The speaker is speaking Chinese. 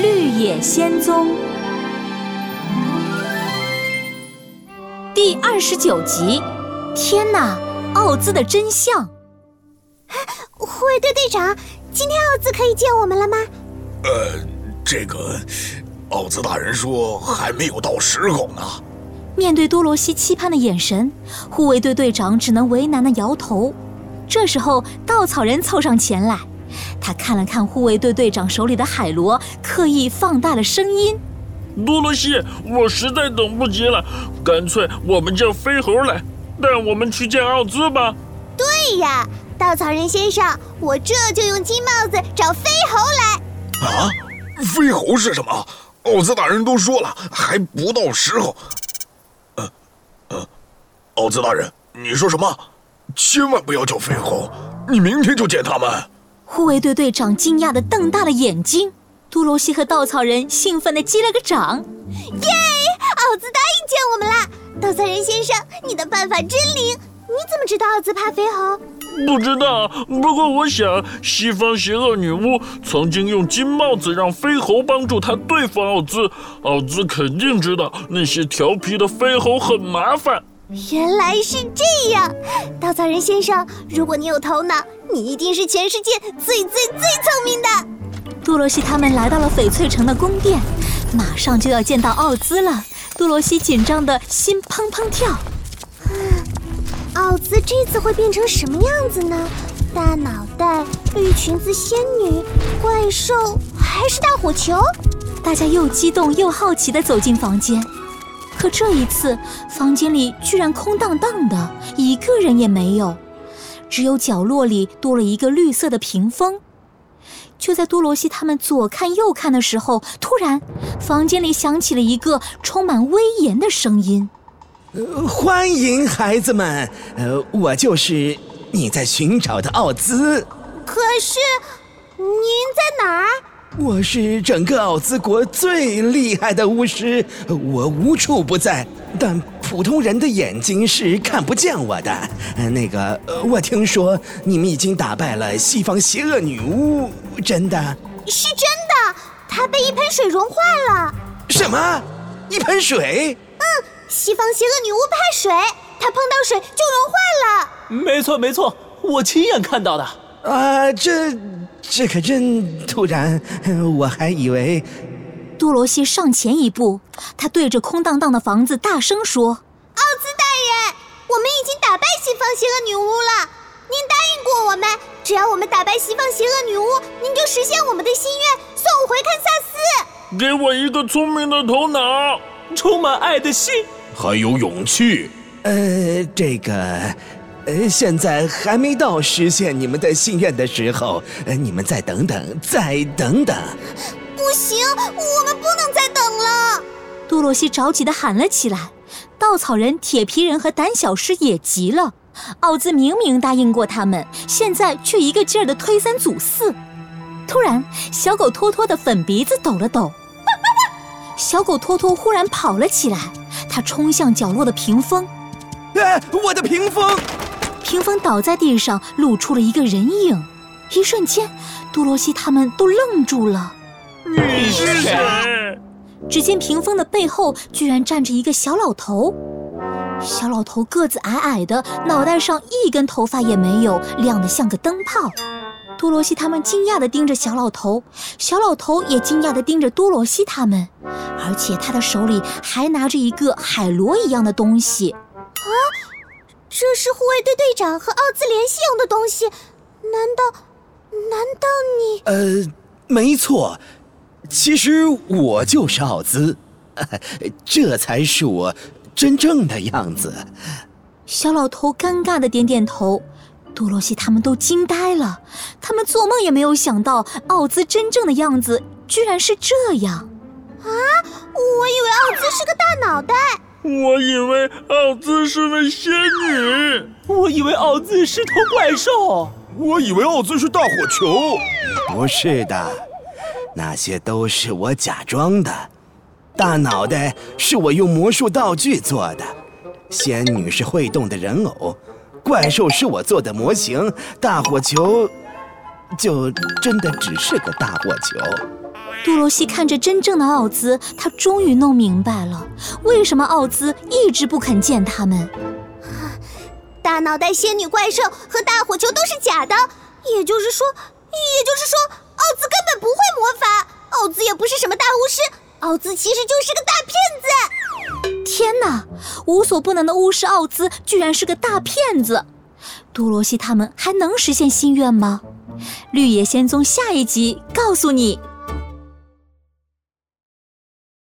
绿野仙踪》第二十九集。天哪！奥兹的真相。护卫队队长，今天奥兹可以见我们了吗？呃，这个，奥兹大人说还没有到时候呢。面对多罗西期盼的眼神，护卫队队长只能为难的摇头。这时候，稻草人凑上前来，他看了看护卫队队长手里的海螺，刻意放大了声音：“多罗西，我实在等不及了，干脆我们叫飞猴来，带我们去见奥兹吧。”对呀，稻草人先生，我这就用金帽子找飞猴来。啊，飞猴是什么？奥兹大人都说了，还不到时候。呃，呃，奥兹大人，你说什么？千万不要叫飞猴，你明天就见他们。护卫队队长惊讶的瞪大了眼睛，多罗西和稻草人兴奋的击了个掌。耶！奥兹答应见我们啦！稻草人先生，你的办法真灵。你怎么知道奥兹怕飞猴？不知道，不过我想西方邪恶女巫曾经用金帽子让飞猴帮助她对付奥兹，奥兹肯定知道那些调皮的飞猴很麻烦。原来是这样，稻草人先生，如果你有头脑，你一定是全世界最最最聪明的。多罗西他们来到了翡翠城的宫殿，马上就要见到奥兹了。多罗西紧张的心砰砰跳。奥兹这次会变成什么样子呢？大脑袋、绿裙子、仙女、怪兽，还是大火球？大家又激动又好奇地走进房间，可这一次，房间里居然空荡荡的，一个人也没有，只有角落里多了一个绿色的屏风。就在多罗西他们左看右看的时候，突然，房间里响起了一个充满威严的声音。欢迎孩子们，呃，我就是你在寻找的奥兹。可是，您在哪儿？我是整个奥兹国最厉害的巫师，我无处不在，但普通人的眼睛是看不见我的。那个，我听说你们已经打败了西方邪恶女巫，真的？是真的，她被一盆水融化了。什么？一盆水？嗯西方邪恶女巫怕水，她碰到水就融化了。没错没错，我亲眼看到的。啊，这这可真突然，我还以为……多罗西上前一步，他对着空荡荡的房子大声说：“奥兹大人，我们已经打败西方邪恶女巫了。您答应过我们，只要我们打败西方邪恶女巫，您就实现我们的心愿，送我回堪萨斯。给我一个聪明的头脑，充满爱的心。”还有勇气，呃，这个，呃，现在还没到实现你们的心愿的时候，呃，你们再等等，再等等。不行，我们不能再等了！多罗西着急地喊了起来。稻草人、铁皮人和胆小狮也急了。奥兹明明答应过他们，现在却一个劲儿地推三阻四。突然，小狗托托的粉鼻子抖了抖，小狗托托忽然跑了起来。它冲向角落的屏风，哎，我的屏风！屏风倒在地上，露出了一个人影。一瞬间，多罗西他们都愣住了。你是谁？只见屏风的背后居然站着一个小老头。小老头个子矮矮的，脑袋上一根头发也没有，亮得像个灯泡。多罗西他们惊讶地盯着小老头，小老头也惊讶地盯着多罗西他们，而且他的手里还拿着一个海螺一样的东西。啊，这是护卫队队长和奥兹联系用的东西？难道，难道你……呃，没错，其实我就是奥兹，这才是我真正的样子。小老头尴尬的点点头。多罗西他们都惊呆了，他们做梦也没有想到奥兹真正的样子居然是这样。啊！我以为奥兹是个大脑袋，我以为奥兹是位仙女，我以为奥兹是头怪兽，我以为奥兹是大火球。不是的，那些都是我假装的。大脑袋是我用魔术道具做的，仙女是会动的人偶。怪兽是我做的模型，大火球就真的只是个大火球。多罗西看着真正的奥兹，他终于弄明白了为什么奥兹一直不肯见他们。大脑袋仙女怪兽和大火球都是假的，也就是说，也就是说，奥兹根本不会魔法，奥兹也不是什么大巫师，奥兹其实就是个大骗子。天哪！无所不能的巫师奥兹居然是个大骗子！多罗西他们还能实现心愿吗？绿野仙踪下一集告诉你。